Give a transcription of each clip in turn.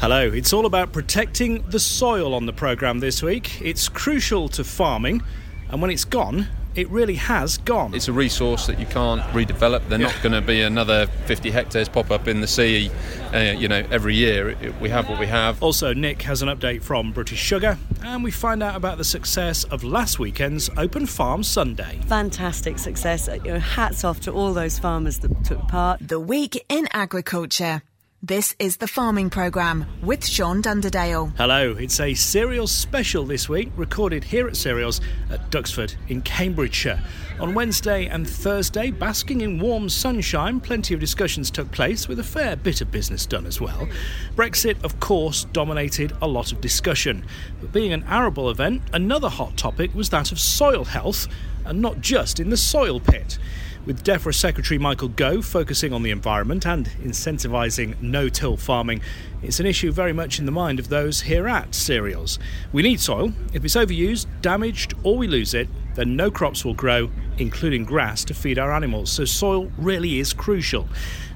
Hello, it's all about protecting the soil on the programme this week. It's crucial to farming, and when it's gone, it really has gone. It's a resource that you can't redevelop. They're yeah. not going to be another 50 hectares pop up in the sea, uh, you know, every year. It, we have what we have. Also, Nick has an update from British Sugar, and we find out about the success of last weekend's Open Farm Sunday. Fantastic success. You know, hats off to all those farmers that took part. The Week in Agriculture. This is the Farming Programme with Sean Dunderdale. Hello, it's a cereals special this week, recorded here at Cereals at Duxford in Cambridgeshire. On Wednesday and Thursday, basking in warm sunshine, plenty of discussions took place with a fair bit of business done as well. Brexit, of course, dominated a lot of discussion. But being an arable event, another hot topic was that of soil health, and not just in the soil pit with DEFRA Secretary Michael Gove focusing on the environment and incentivising no till farming. It's an issue very much in the mind of those here at Cereals. We need soil. If it's overused, damaged, or we lose it, then no crops will grow, including grass, to feed our animals. So soil really is crucial.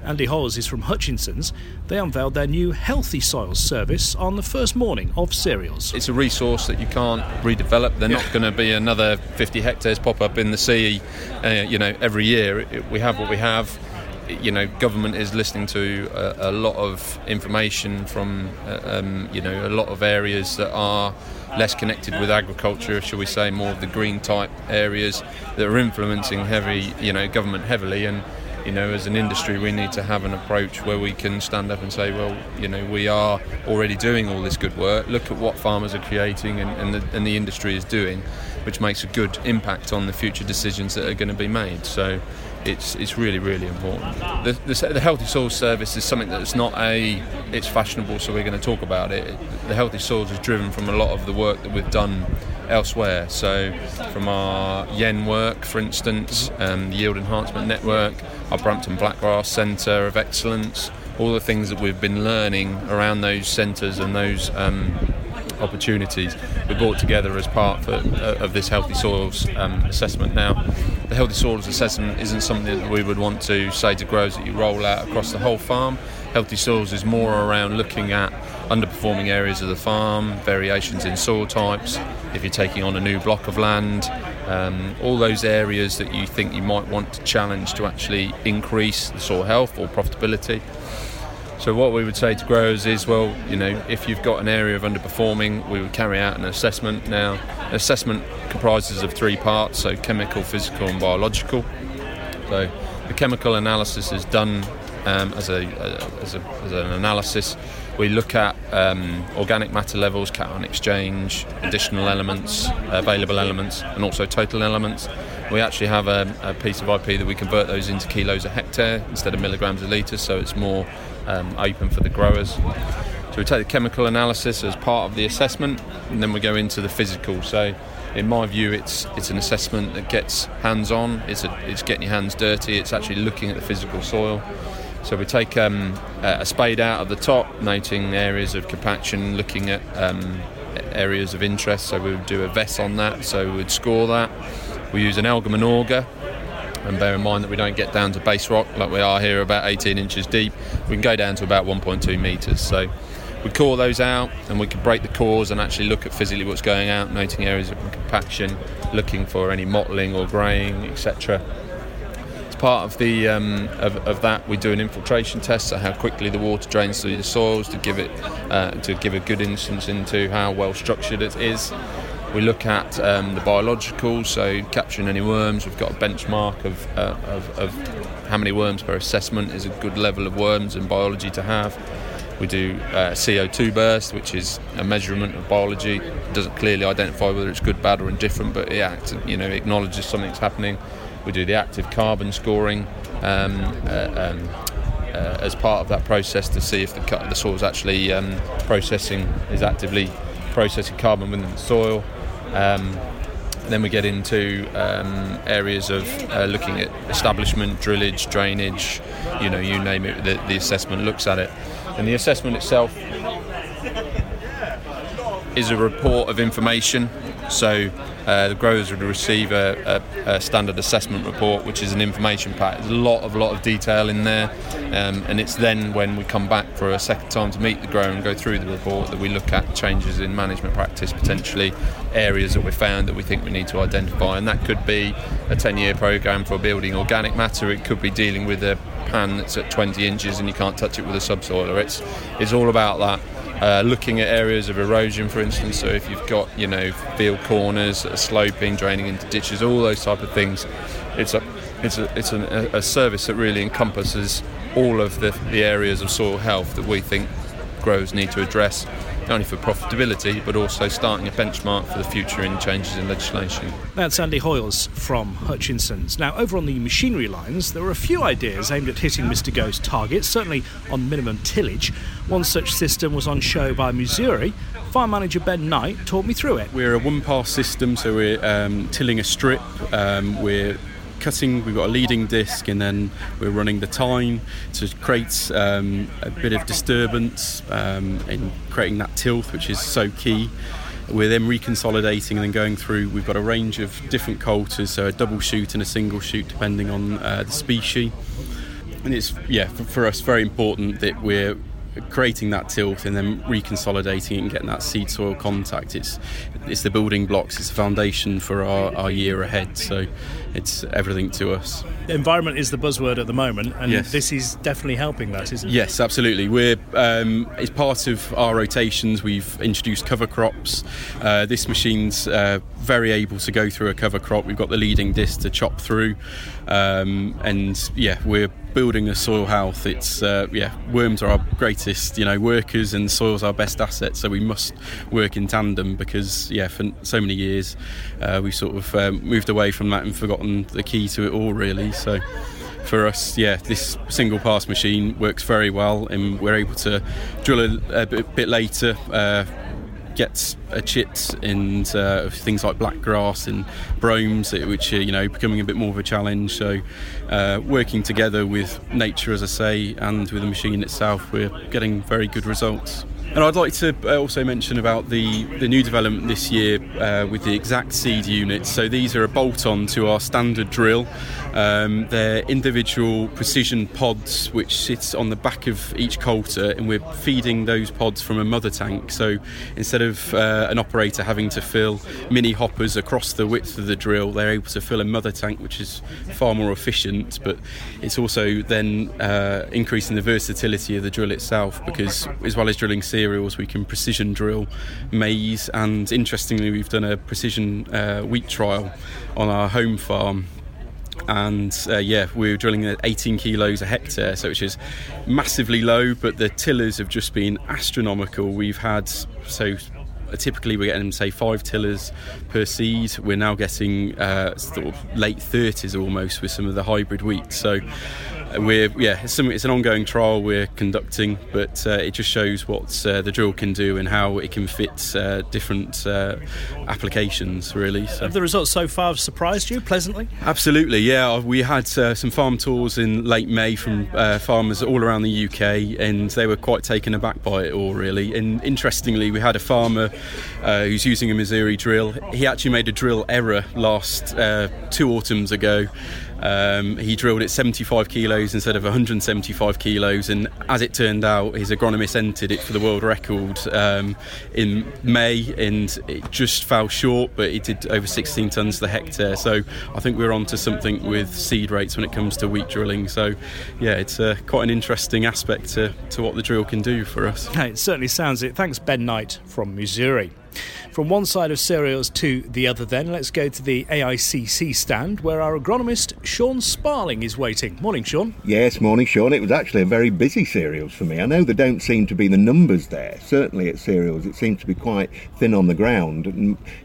Andy Hawes is from Hutchinson's. They unveiled their new Healthy Soils service on the first morning of cereals. It's a resource that you can't redevelop. They're yeah. not going to be another 50 hectares pop up in the sea, uh, you know, every year. It, we have what we have you know, government is listening to a, a lot of information from, uh, um, you know, a lot of areas that are less connected with agriculture, shall we say, more of the green type areas that are influencing heavy, you know, government heavily and you know, as an industry, we need to have an approach where we can stand up and say, well, you know, we are already doing all this good work. Look at what farmers are creating and, and, the, and the industry is doing, which makes a good impact on the future decisions that are going to be made. So it's it's really really important. The, the, the, healthy soils service is something that's not a it's fashionable, so we're going to talk about it. The healthy soils is driven from a lot of the work that we've done elsewhere. So from our Yen work, for instance, um, the Yield Enhancement Network, our Brampton Blackgrass Centre of Excellence, all the things that we've been learning around those centres and those um, opportunities we brought together as part for, uh, of this healthy soils um, assessment. Now, the healthy soils assessment isn't something that we would want to say to growers that you roll out across the whole farm. Healthy soils is more around looking at underperforming areas of the farm, variations in soil types, if you're taking on a new block of land, um, all those areas that you think you might want to challenge to actually increase the soil health or profitability. So what we would say to growers is, well, you know, if you've got an area of underperforming, we would carry out an assessment. Now, assessment comprises of three parts: so chemical, physical, and biological. So the chemical analysis is done um, as, a, as, a, as an analysis. We look at um, organic matter levels, cation exchange, additional elements, available elements, and also total elements. We actually have a, a, piece of IP that we convert those into kilos a hectare instead of milligrams a litre, so it's more um, open for the growers. So we take the chemical analysis as part of the assessment, and then we go into the physical. So, in my view, it's it's an assessment that gets hands-on. It's a, it's getting your hands dirty. It's actually looking at the physical soil. So we take um, a spade out of the top, noting areas of compaction, looking at um, areas of interest. So we would do a VES on that. So we would score that. We use an Elgerman auger and bear in mind that we don't get down to base rock like we are here about 18 inches deep. We can go down to about 1.2 metres so we core those out and we can break the cores and actually look at physically what's going out noting areas of compaction looking for any mottling or greying etc as part of the um, of, of, that we do an infiltration test so how quickly the water drains through the soils to give it uh, to give a good instance into how well structured it is we look at um, the biological, so capturing any worms. We've got a benchmark of, uh, of, of, how many worms per assessment is a good level of worms and biology to have. We do uh, CO2 burst, which is a measurement of biology. It doesn't clearly identify whether it's good, bad, or indifferent, but it acts, you know, acknowledges something's happening. We do the active carbon scoring um, uh, um, uh, as part of that process to see if the, the soil is actually um, processing, is actively processing carbon within the soil. Um, then we get into um, areas of uh, looking at establishment, drillage, drainage, you know, you name it, the, the assessment looks at it. And the assessment itself is a report of information. So uh, the growers would receive a, a, a, standard assessment report, which is an information pack. There's a lot of lot of detail in there, um, and it's then when we come back for a second time to meet the grower and go through the report that we look at changes in management practice, potentially areas that we found that we think we need to identify, and that could be a 10-year program for building organic matter. It could be dealing with a pan that's at 20 inches and you can't touch it with a subsoiler. It's it's all about that uh, looking at areas of erosion, for instance. So if you've got you know field corners, sloping, draining into ditches, all those type of things, it's a it's a it's an, a service that really encompasses all of the, the areas of soil health that we think growers need to address not only for profitability but also starting a benchmark for the future in changes in legislation. That's Andy Hoyles from Hutchinson's. Now, over on the machinery lines, there were a few ideas aimed at hitting Mr. Gove's targets, certainly on minimum tillage. One such system was on show by Mzuri. Farm manager Ben Knight taught me through it. We're a one pass system, so we're um, tilling a strip, um, we're cutting, we've got a leading disc, and then we're running the tine to create um, a bit of disturbance um, in creating that tilth, which is so key. We're then reconsolidating and then going through. We've got a range of different coulters, so a double shoot and a single shoot, depending on uh, the species. And it's yeah for, for us very important that we're creating that tilth and then reconsolidating it and getting that seed soil contact it's it's the building blocks it's the foundation for our, our year ahead. So it's everything to us. Environment is the buzzword at the moment and yes. this is definitely helping that isn't it? Yes absolutely. We're um, as part of our rotations. We've introduced cover crops. Uh, this machine's uh, very able to go through a cover crop. We've got the leading disc to chop through. Um, and yeah we're building a soil health. It's uh, yeah worms are our greatest you know workers and soil's our best asset. So we must work in tandem because yeah for so many years uh, we've sort of um, moved away from that and forgotten the key to it all really. So for us, yeah, this single pass machine works very well, and we're able to drill a, a bit, bit, later, uh, gets a chit and uh, things like black grass and bromes, which are you know becoming a bit more of a challenge. So, uh, working together with nature, as I say, and with the machine itself, we're getting very good results. And I'd like to uh, also mention about the, the new development this year uh, with the exact seed units. So these are a bolt on to our standard drill. Um, they're individual precision pods which sit on the back of each coulter, and we're feeding those pods from a mother tank. So instead of uh, an operator having to fill mini hoppers across the width of the drill, they're able to fill a mother tank, which is far more efficient. But it's also then uh, increasing the versatility of the drill itself because, as well as drilling materials. We can precision drill maize, and interestingly, we've done a precision uh, wheat trial on our home farm and uh, yeah, we were drilling at 18 kilos a hectare, so which is massively low. But the tillers have just been astronomical. We've had so typically we're getting say five tillers per seed. We're now getting uh, sort of late 30s almost with some of the hybrid wheat. So we're yeah, it's, some, it's, an ongoing trial we're conducting, but uh, it just shows what uh, the drill can do and how it can fit uh, different uh, applications. Really, so. have the results so far surprised you pleasantly? Absolutely, yeah. We had uh, some farm tours in late May from uh, farmers all around the UK, and they were quite taken aback by it all. Really, and interestingly, we had a farmer who's using a Mzuri drill. He actually made a drill error last two autumns ago. Um, he drilled it 75 kilos instead of 175 kilos, and as it turned out, his agronomist entered it for the world record um, in May, and it just fell short, but it did over 16 tons per hectare. So I think we're on to something with seed rates when it comes to wheat drilling. So yeah, it's uh, quite an interesting aspect to, to what the drill can do for us. It certainly sounds it. Thanks, Ben Knight from Mzuri. From one side of cereals to the other, then, let's go to the AICC stand where our agronomist Sean Sparling is waiting. Morning, Sean. Yes, morning, Sean. It was actually a very busy cereals for me. I know there don't seem to be the numbers there. Certainly at cereals, it seems to be quite thin on the ground.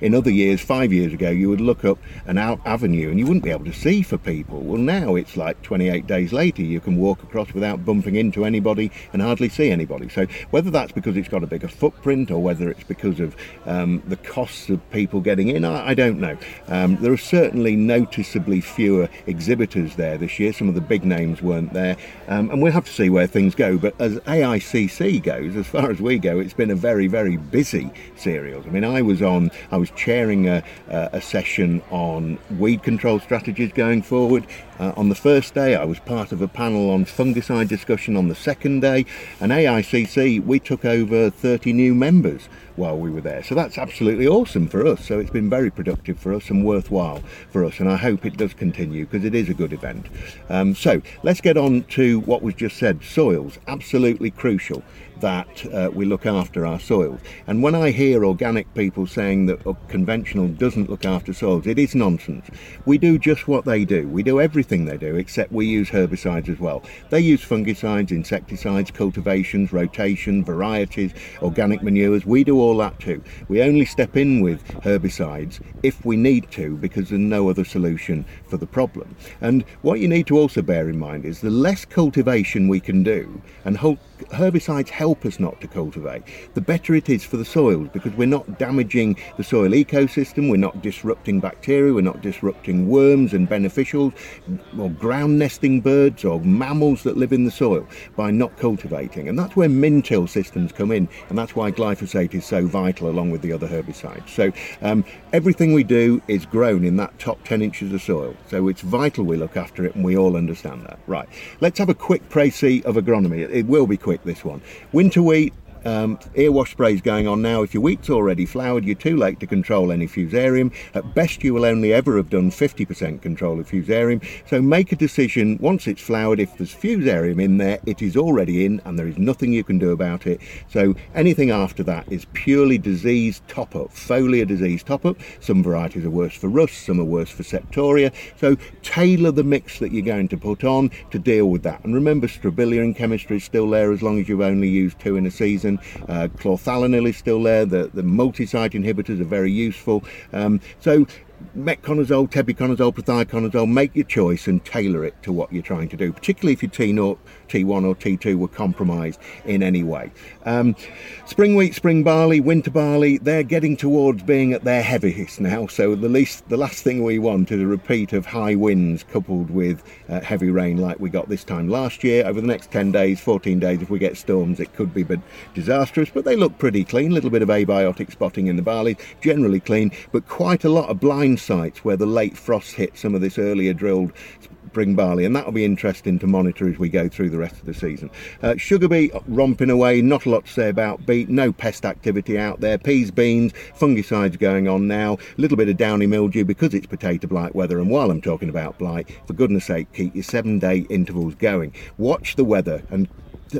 In other years, five years ago, you would look up an out avenue and you wouldn't be able to see for people. Well, now it's like 28 days later, you can walk across without bumping into anybody and hardly see anybody. So whether that's because it's got a bigger footprint or whether it's because of Um, the costs of people getting in, I, I don't know. Um, there are certainly noticeably fewer exhibitors there this year. Some of the big names weren't there, um, and we'll have to see where things go. But as AICC goes, as far as we go, it's been a very, very busy cereals. I mean, I was on, I was chairing a, a session on weed control strategies going forward. Uh, on the first day, I was part of a panel on fungicide discussion on the second day, and AICC, we took over 30 new members while we were there. So that's absolutely awesome for us. So it's been very productive for us and worthwhile for us, and I hope it does continue because it is a good event. Um, so let's get on to what was just said soils, absolutely crucial that uh, we look after our soils. And when I hear organic people saying that uh, conventional doesn't look after soils, it is nonsense. We do just what they do. We do everything they do, except we use herbicides as well. They use fungicides, insecticides, cultivations, rotation, varieties, organic manures. We do all that too. We only step in with herbicides if we need to because there's no other solution for the problem. And what you need to also bear in mind is the less cultivation we can do, and herbicides help us not to cultivate, the better it is for the soils because we're not damaging the soil ecosystem, we're not disrupting bacteria, we're not disrupting worms and beneficials or ground nesting birds or mammals that live in the soil by not cultivating. And that's where min-till systems come in, and that's why glyphosate is so vital along with the other herbicides. So um, everything we do is grown in that top 10 inches of soil. So it's vital we look after it, and we all understand that. Right, let's have a quick précis of agronomy. It, will be quick, this one. Winter wheat, um, wash sprays going on now. If your wheat's already flowered, you're too late to control any fusarium. At best, you will only ever have done 50% control of fusarium. So make a decision once it's flowered. If there's fusarium in there, it is already in, and there is nothing you can do about it. So anything after that is purely disease top up, foliar disease top up. Some varieties are worse for rust, some are worse for septoria. So tailor the mix that you're going to put on to deal with that. And remember, strobilurin in chemistry is still there as long as you've only used two in a season season. Uh, chlorthalonil is still there. The, the multi-site inhibitors are very useful. Um, so metconazole, tebuconazole, prothioconazole, make your choice and tailor it to what you're trying to do, particularly if your T0, T1 or T2 were compromised in any way. Um, spring wheat, spring barley, winter barley, they're getting towards being at their heaviest now, so the least, the last thing we want is a repeat of high winds coupled with uh, heavy rain like we got this time last year. Over the next 10 days, 14 days, if we get storms, it could be but disastrous, but they look pretty clean. A little bit of abiotic spotting in the barley, generally clean, but quite a lot of blind sites where the late frost hit some of this earlier drilled spring barley, and that'll be interesting to monitor as we go through the rest of the season. Uh, sugar beet romping away, not a lot to say about beet, no pest activity out there. Peas, beans, fungicides going on now, a little bit of downy mildew because it's potato blight weather. And while I'm talking about blight, for goodness sake, keep your seven day intervals going. Watch the weather and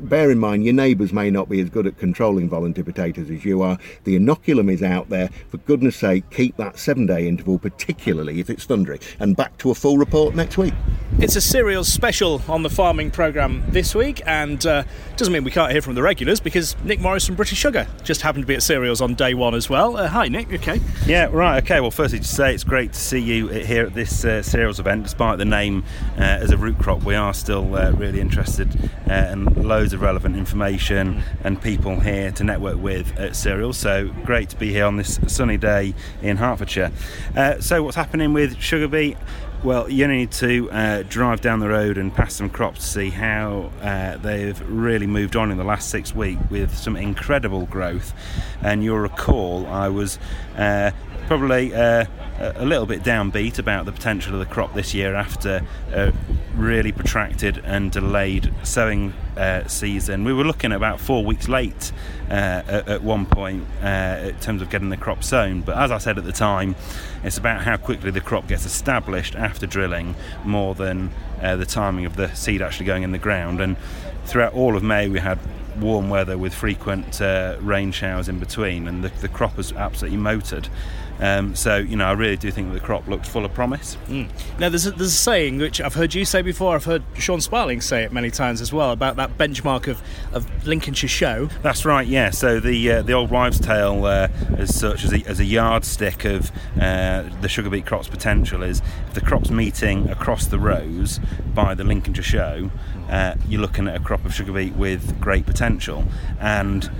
bear in mind your neighbours may not be as good at controlling volunteer potatoes as you are. The inoculum is out there. For goodness sake, keep that seven day interval, particularly if it's thundery. And back to a full report next week. It's a cereals special on the farming programme this week, and uh, doesn't mean we can't hear from the regulars because Nick Morris from British Sugar just happened to be at cereals on day one as well. Uh, hi, Nick. Okay. Yeah, right. Okay. Well, firstly, to say it's great to see you here at this uh, cereals event. Despite the name uh, as a root crop, we are still uh, really interested uh, and loads of relevant information and people here to network with at Cereals. So great to be here on this sunny day in Hertfordshire. Uh, so what's happening with sugar beet? Well, you only need to uh, drive down the road and pass some crops to see how uh, they've really moved on in the last six weeks with some incredible growth. And you'll recall I was uh, probably uh, a little bit downbeat about the potential of the crop this year after a really protracted and delayed sowing uh, season. We were looking about four weeks late uh, at, at, one point uh, in terms of getting the crop sown. But as I said at the time, it's about how quickly the crop gets established after drilling more than uh, the timing of the seed actually going in the ground. And throughout all of May, we had warm weather with frequent uh, rain showers in between, and the, the crop was absolutely motored. Um, so, you know, I really do think the crop looks full of promise. Mm. Now, there's a, there's a saying which I've heard you say before, I've heard Sean Sparling say it many times as well about that benchmark of, of Lincolnshire show. That's right, yeah. So, the uh, the old wives' tale, uh, as such, as a, as a yardstick of uh, the sugar beet crop's potential, is if the crop's meeting across the rows by the Lincolnshire show, uh, you're looking at a crop of sugar beet with great potential. And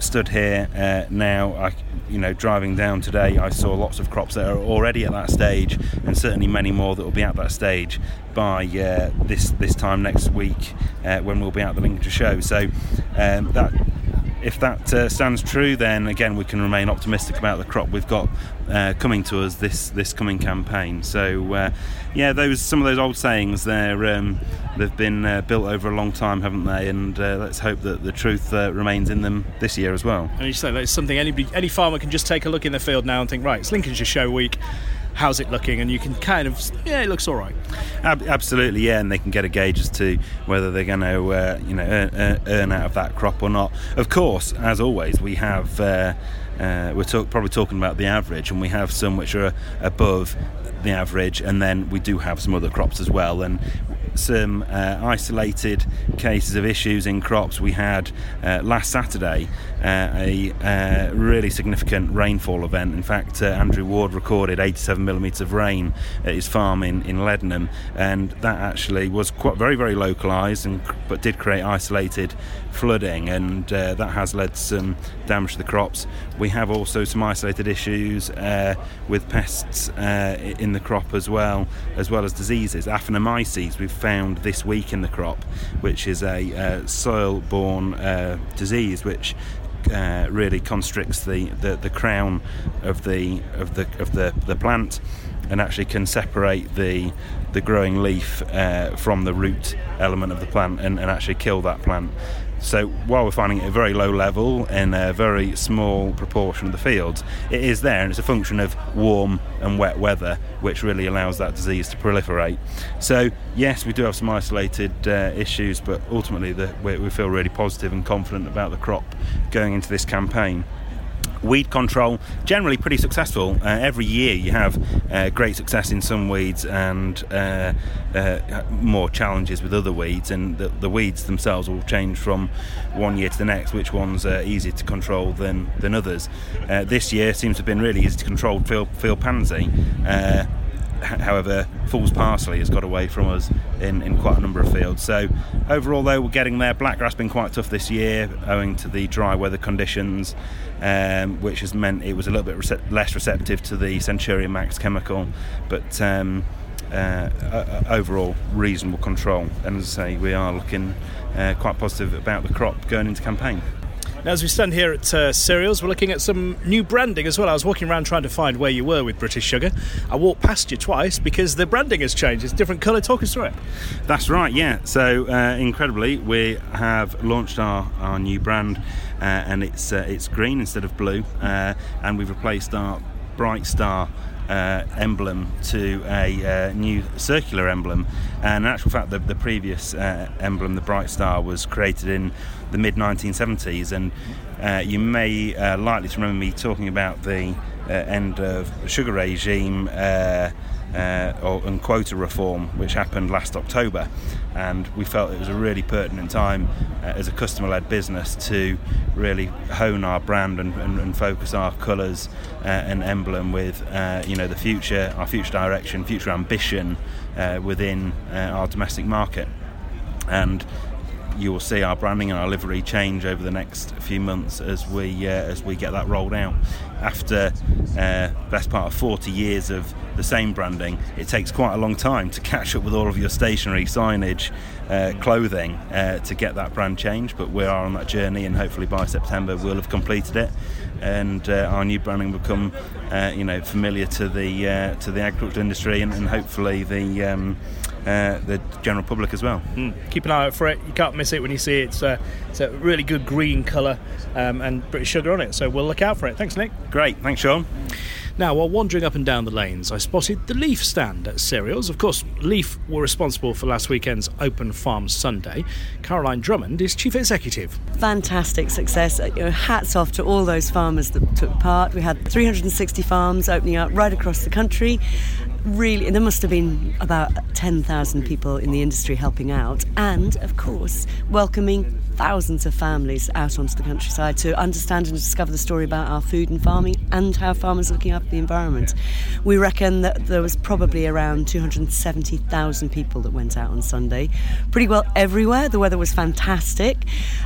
stood here uh, now, I you know, driving down today, I saw lots of crops that are already at that stage, and certainly many more that will be at that stage by uh, this this time next week uh, when we'll be at the Lincolnshire show. So um, that if that uh, stands true, then again we can remain optimistic about the crop we've got uh, coming to us this this coming campaign. So uh, yeah, those some of those old sayings they're um, they've been uh, built over a long time, haven't they? And uh, let's hope that the truth uh, remains in them this year as well. And you say that's something anybody, any farmer can just take a look in the field now and think, right, it's Lincolnshire Show Week. How's it looking? And you can kind of, yeah, it looks all right. Ab- absolutely, yeah, and they can get a gauge as to whether they're going to, uh, you know, earn, earn, out of that crop or not. Of course, as always, we have. Uh, uh, we're talk- probably talking about the average, and we have some which are above the average, and then we do have some other crops as well. And some uh, isolated cases of issues in crops. We had uh, last Saturday uh, a uh, really significant rainfall event. In fact, uh, Andrew Ward recorded 87 millimetres of rain at his farm in, in Leadenham, and that actually was quite very, very localised, and but did create isolated flooding, and uh, that has led to some damage to the crops. We have also some isolated issues with pests in the crop as well, as well as diseases. Aphanomyces we've found this week in the crop, which is a uh, soil-borne uh, disease which uh, really constricts the, the, the, crown of the of the of the, the plant and actually can separate the the growing leaf uh, from the root element of the plant and, and actually kill that plant. So while we're finding it at a very low level in a very small proportion of the fields, it is there and it's a function of warm and wet weather which really allows that disease to proliferate. So yes, we do have some isolated uh, issues, but ultimately the, we, we feel really positive and confident about the crop going into this campaign weed control generally pretty successful. Uh, every year you have uh, great success in some weeds and uh, uh more challenges with other weeds, and the, the, weeds themselves will change from one year to the next. Which ones are easier to control than than others? Uh, this year seems to have been really easy to control field, field pansy uh, however, Fool's parsley has got away from us in, in quite a number of fields. So, overall, though, we're getting there. Blackgrass been quite tough this year owing to the dry weather conditions, um, which has meant it was a little bit rece- less receptive to the Centurion Max chemical. But um, uh, overall, reasonable control. And as I say, we are looking uh, quite positive about the crop going into campaign. Now, as we stand here at uh, Cereals, we're looking at some new branding as well. I was walking around trying to find where you were with British Sugar. I walked past you twice because the branding has changed. It's different colour. Talk us through it. That's right, yeah. So, uh, incredibly, we have launched our, our new brand uh, and it's, uh, it's green instead of blue, uh, and we've replaced our Bright Star uh, emblem to a uh, new circular emblem. And in actual fact, the, the previous uh, emblem, the Bright Star, was created in the mid 1970s. And uh, you may uh, likely to remember me talking about the uh, end of the sugar regime uh, or, and quota reform, which happened last October. And we felt it was a really pertinent time uh, as a customer led business to really hone our brand and, and, and focus our colours uh, and emblem with uh, you know the future, our future direction, future ambition uh, within uh, our domestic market. And you will see our branding and our livery change over the next few months as we uh, as we get that rolled out. After uh, best part of 40 years of the same branding, it takes quite a long time to catch up with all of your stationery, signage, uh, clothing uh, to get that brand change. But we are on that journey, and hopefully by September we'll have completed it, and uh, our new branding will become, uh, you know, familiar to the uh, to the agricultural industry, and, and hopefully the um, uh, the general public as well. Mm. Keep an eye out for it. You can't miss it when you see it. It's, uh, it's a really good green colour um, and British sugar on it. So we'll look out for it. Thanks, Nick. Great. Thanks, Sean. Now, while wandering up and down the lanes, I spotted the Leaf stand at Cereals. Of course, Leaf were responsible for last weekend's Open Farm Sunday. Caroline Drummond is chief executive. Fantastic success. Uh, know, hats off to all those farmers that took part. We had 360 farms opening up right across the country. Really, there must have been about 10,000 people in the industry helping out, and of course, welcoming thousands of families out onto the countryside to understand and discover the story about our food and farming and how farmers are looking after the environment. We reckon that there was probably around 270,000 people that went out on Sunday, pretty well everywhere. The weather was fantastic,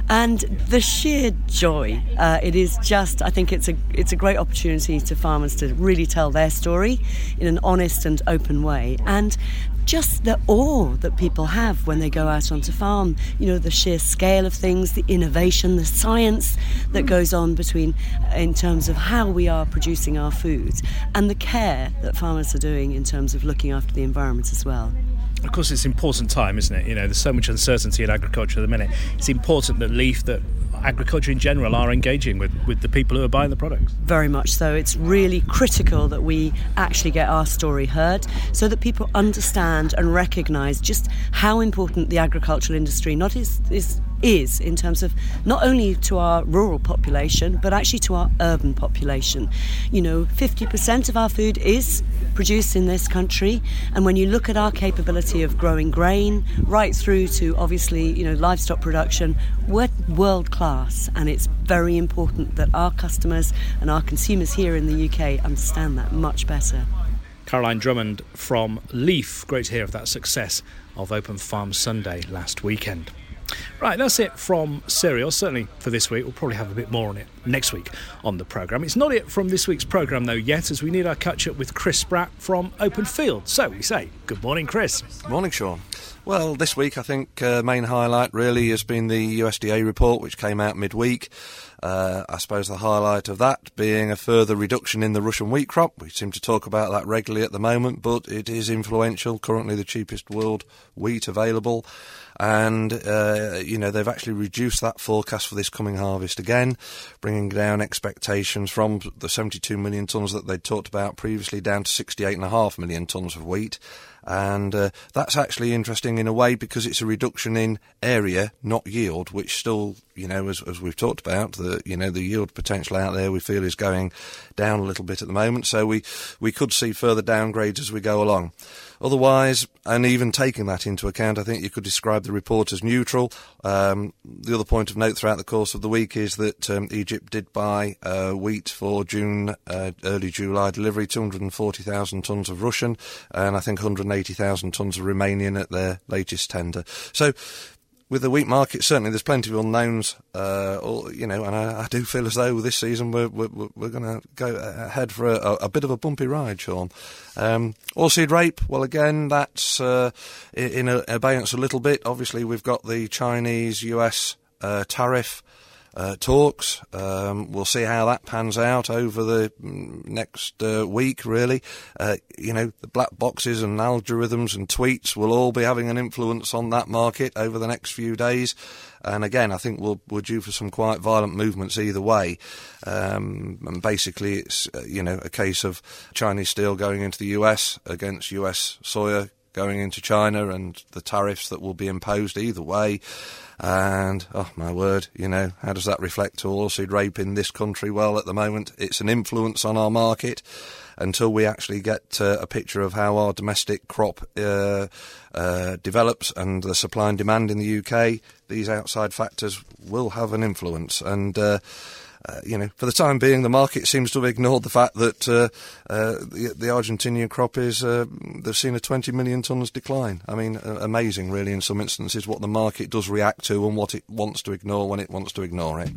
and the sheer joy. Uh, it is just, I think it's a it's a great opportunity to farmers to really tell their story in an honest and open way, and just the awe that people have when they go out onto farm. You know, the sheer scale of things, the innovation, the science that goes on between in terms of how we are producing our foods and the care that farmers are doing in terms of looking after the environment as well. Of course, it's important time, isn't it? You know, there's so much uncertainty in agriculture at the minute. It's important that Leaf, that agriculture in general are engaging with, with the people who are buying the products. Very much so. It's really critical that we actually get our story heard so that people understand and recognise just how important the agricultural industry not is, is is in terms of not only to our rural population but actually to our urban population. You know, 50% of our food is produced in this country, and when you look at our capability of growing grain right through to obviously, you know, livestock production, we're world class, and it's very important that our customers and our consumers here in the UK understand that much better. Caroline Drummond from Leaf. Great to hear of that success of Open Farm Sunday last weekend. Right, that's it from Cereals, certainly for this week. We'll probably have a bit more on it next week on the programme. It's not it from this week's programme, though, yet, as we need our catch up with Chris Spratt from Open Field. So we say, good morning, Chris. Morning, Sean. Well, this week I think uh, main highlight really has been the USDA report, which came out midweek. Uh, I suppose the highlight of that being a further reduction in the Russian wheat crop. We seem to talk about that regularly at the moment, but it is influential. Currently, the cheapest world wheat available and uh, you know they've actually reduced that forecast for this coming harvest again, bringing down expectations from the 72 million tonnes that they'd talked about previously down to 68.5 million tonnes of wheat. And uh, that's actually interesting in a way because it's a reduction in area, not yield, which still, you know, as, as we've talked about, the you know the yield potential out there we feel is going down a little bit at the moment. So we we could see further downgrades as we go along. Otherwise, and even taking that into account, I think you could describe the report as neutral. Um, the other point of note throughout the course of the week is that um, Egypt did buy uh, wheat for June, uh, early July delivery, 240,000 tonnes of Russian, and I think 180,000 tonnes of Romanian at their latest tender. So with the wheat market, certainly there's plenty of unknowns, uh, or, you know, and I, I, do feel as though this season we're, we're, we're going to go ahead for a, a, bit of a bumpy ride, Sean. Um, oilseed rape, well, again, that's uh, in abeyance a little bit. Obviously, we've got the Chinese US uh, tariff uh, talks. Um, we'll see how that pans out over the mm, next uh, week, really. Uh, you know, the black boxes and algorithms and tweets will all be having an influence on that market over the next few days. And again, I think we'll, we're due for some quite violent movements either way. Um, and basically, it's, uh, you know, a case of Chinese steel going into the US against US soya going into China and the tariffs that will be imposed either way. And, oh my word, you know, how does that reflect to oilseed rape in this country? Well, at the moment, it's an influence on our market until we actually get uh, a picture of how our domestic crop uh, uh, develops and the supply and demand in the UK. These outside factors will have an influence. And, uh, you know, for the time being, the market seems to have ignored the fact that uh, uh, the, the, Argentinian crop is uh, they've seen a 20 million tonnes decline. I mean, amazing, really, in some instances, what the market does react to and what it wants to ignore when it wants to ignore it.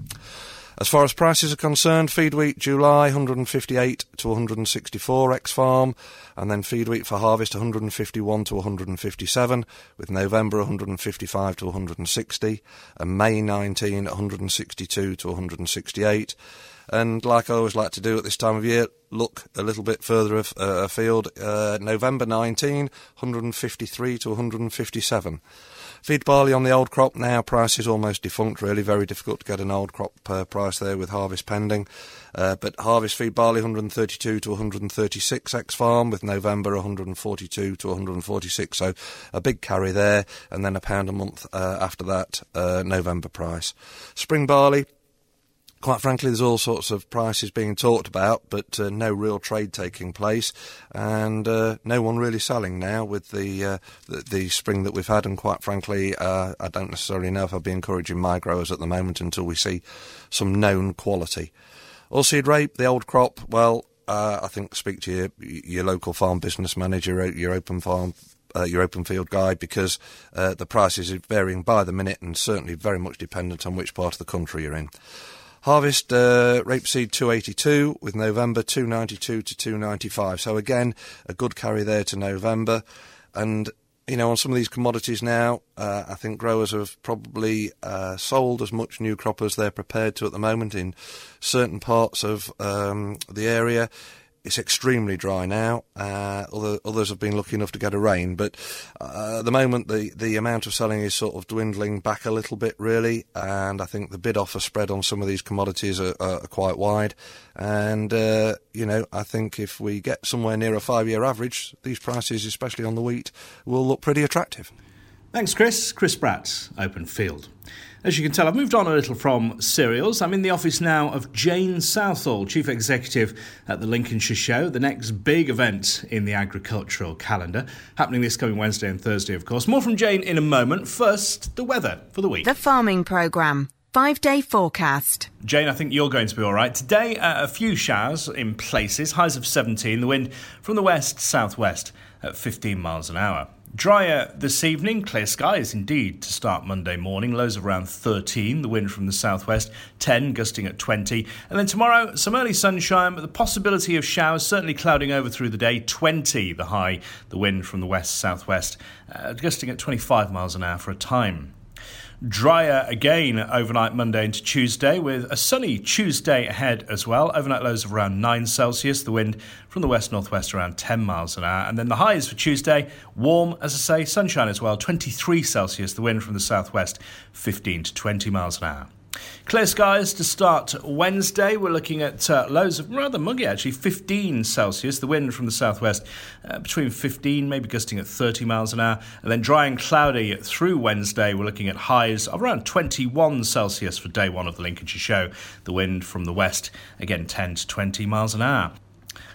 As far as prices are concerned, feed wheat July 158 to 164 ex farm, and then feed wheat for harvest 151 to 157, with November 155 to 160, and May 19 162 to 168. And like I always like to do at this time of year, look a little bit further af- uh, afield. Uh, November 19, 153 to 157. Feed barley on the old crop now, price is almost defunct, really. Very difficult to get an old crop uh, price there with harvest pending. Uh, but harvest feed barley 132 to 136 ex farm, with November 142 to 146. So a big carry there, and then a pound a month uh, after that, uh, November price. Spring barley quite frankly, there's all sorts of prices being talked about, but uh, no real trade taking place, and uh, no one really selling now with the, uh, the, the spring that we've had. And quite frankly, uh, I don't necessarily know if I'd be encouraging my growers at the moment until we see some known quality. Oilseed rape, the old crop. Well, uh, I think speak to your your local farm business manager, your open farm uh, your open field guy because uh, the prices are varying by the minute and certainly very much dependent on which part of the country you're in. Harvest uh, rapeseed 282 with November 292 to 295. So again, a good carry there to November. And you know, on some of these commodities now, uh, I think growers have probably uh, sold as much new crop as they're prepared to at the moment in certain parts of um, the area. It's extremely dry now. Uh, other, others have been lucky enough to get a rain, but uh, at the moment the, the amount of selling is sort of dwindling back a little bit, really. And I think the bid offer spread on some of these commodities are, are quite wide. And uh, you know, I think if we get somewhere near a five-year average, these prices, especially on the wheat, will look pretty attractive. Thanks, Chris. Chris Spratt, Open Field. As you can tell, I've moved on a little from cereals. I'm in the office now of Jane Southall, Chief Executive at the Lincolnshire Show, the next big event in the agricultural calendar, happening this coming Wednesday and Thursday, of course. More from Jane in a moment. First, the weather for the week. The Farming Programme. Five day forecast. Jane, I think you're going to be all right. Today, uh, a few showers in places, highs of 17, the wind from the west southwest at 15 miles an hour. Drier this evening, clear skies indeed to start Monday morning. Lows of around 13, the wind from the southwest, 10 gusting at 20. And then tomorrow, some early sunshine, but the possibility of showers certainly clouding over through the day, 20 the high, the wind from the west southwest, uh, gusting at 25 miles an hour for a time. Drier again overnight Monday into Tuesday, with a sunny Tuesday ahead as well. Overnight lows of around 9 Celsius, the wind from the west northwest around 10 miles an hour. And then the highs for Tuesday, warm, as I say, sunshine as well, 23 Celsius, the wind from the southwest 15 to 20 miles an hour. Clear skies to start Wednesday. We're looking at uh, lows of rather muggy actually, 15 Celsius. The wind from the southwest uh, between 15, maybe gusting at 30 miles an hour. And then dry and cloudy through Wednesday. We're looking at highs of around 21 Celsius for day one of the Lincolnshire show. The wind from the west, again 10 to 20 miles an hour.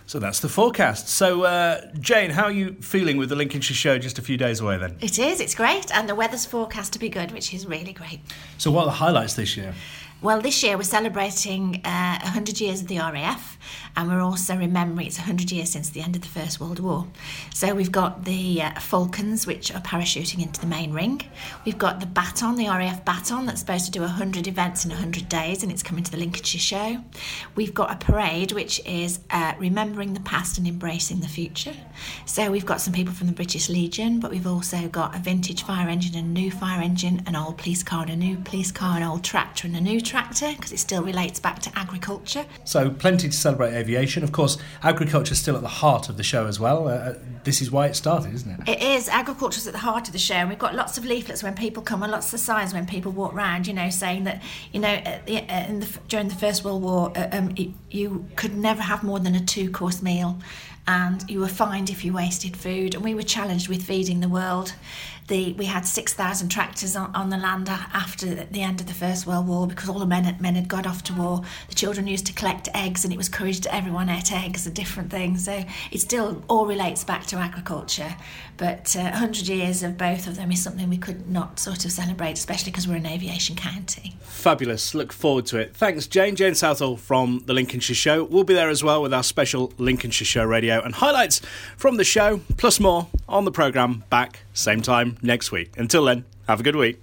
So that's the forecast. So, uh, Jane, how are you feeling with the Lincolnshire show just a few days away then? It is, it's great, and the weather's forecast to be good, which is really great. So, what are the highlights this year? Well, this year we're celebrating uh, 100 years of the RAF, and we're also remembering it's 100 years since the end of the First World War. So we've got the uh, Falcons, which are parachuting into the main ring. We've got the Baton, the RAF Baton, that's supposed to do 100 events in 100 days, and it's coming to the Lincolnshire Show. We've got a parade, which is uh, remembering the past and embracing the future. So we've got some people from the British Legion, but we've also got a vintage fire engine a new fire engine, an old police car and a new police car, an old tractor and a new tractor because it still relates back to agriculture. So, plenty to celebrate aviation. Of course, agriculture is still at the heart of the show as well. Uh, uh this is why it started, isn't it? It is. Agriculture is at the heart of the show. And we've got lots of leaflets when people come and lots of signs when people walk around, you know, saying that, you know, the, the, during the First World War, uh, um, it, you could never have more than a two course meal and you were fined if you wasted food. And we were challenged with feeding the world the, we had 6,000 tractors on, on, the land after the end of the First World War because all the men, men had got off to war. The children used to collect eggs and it was encouraged that everyone ate eggs, a different thing. So it still all relates back to agriculture. But uh, 100 years of both of them is something we could not sort of celebrate, especially because we're an aviation county. Fabulous. Look forward to it. Thanks, Jane. Jane Southall from the Lincolnshire Show. We'll be there as well with our special Lincolnshire Show radio and highlights from the show, plus more on the programme back same time next week. Until then, have a good week.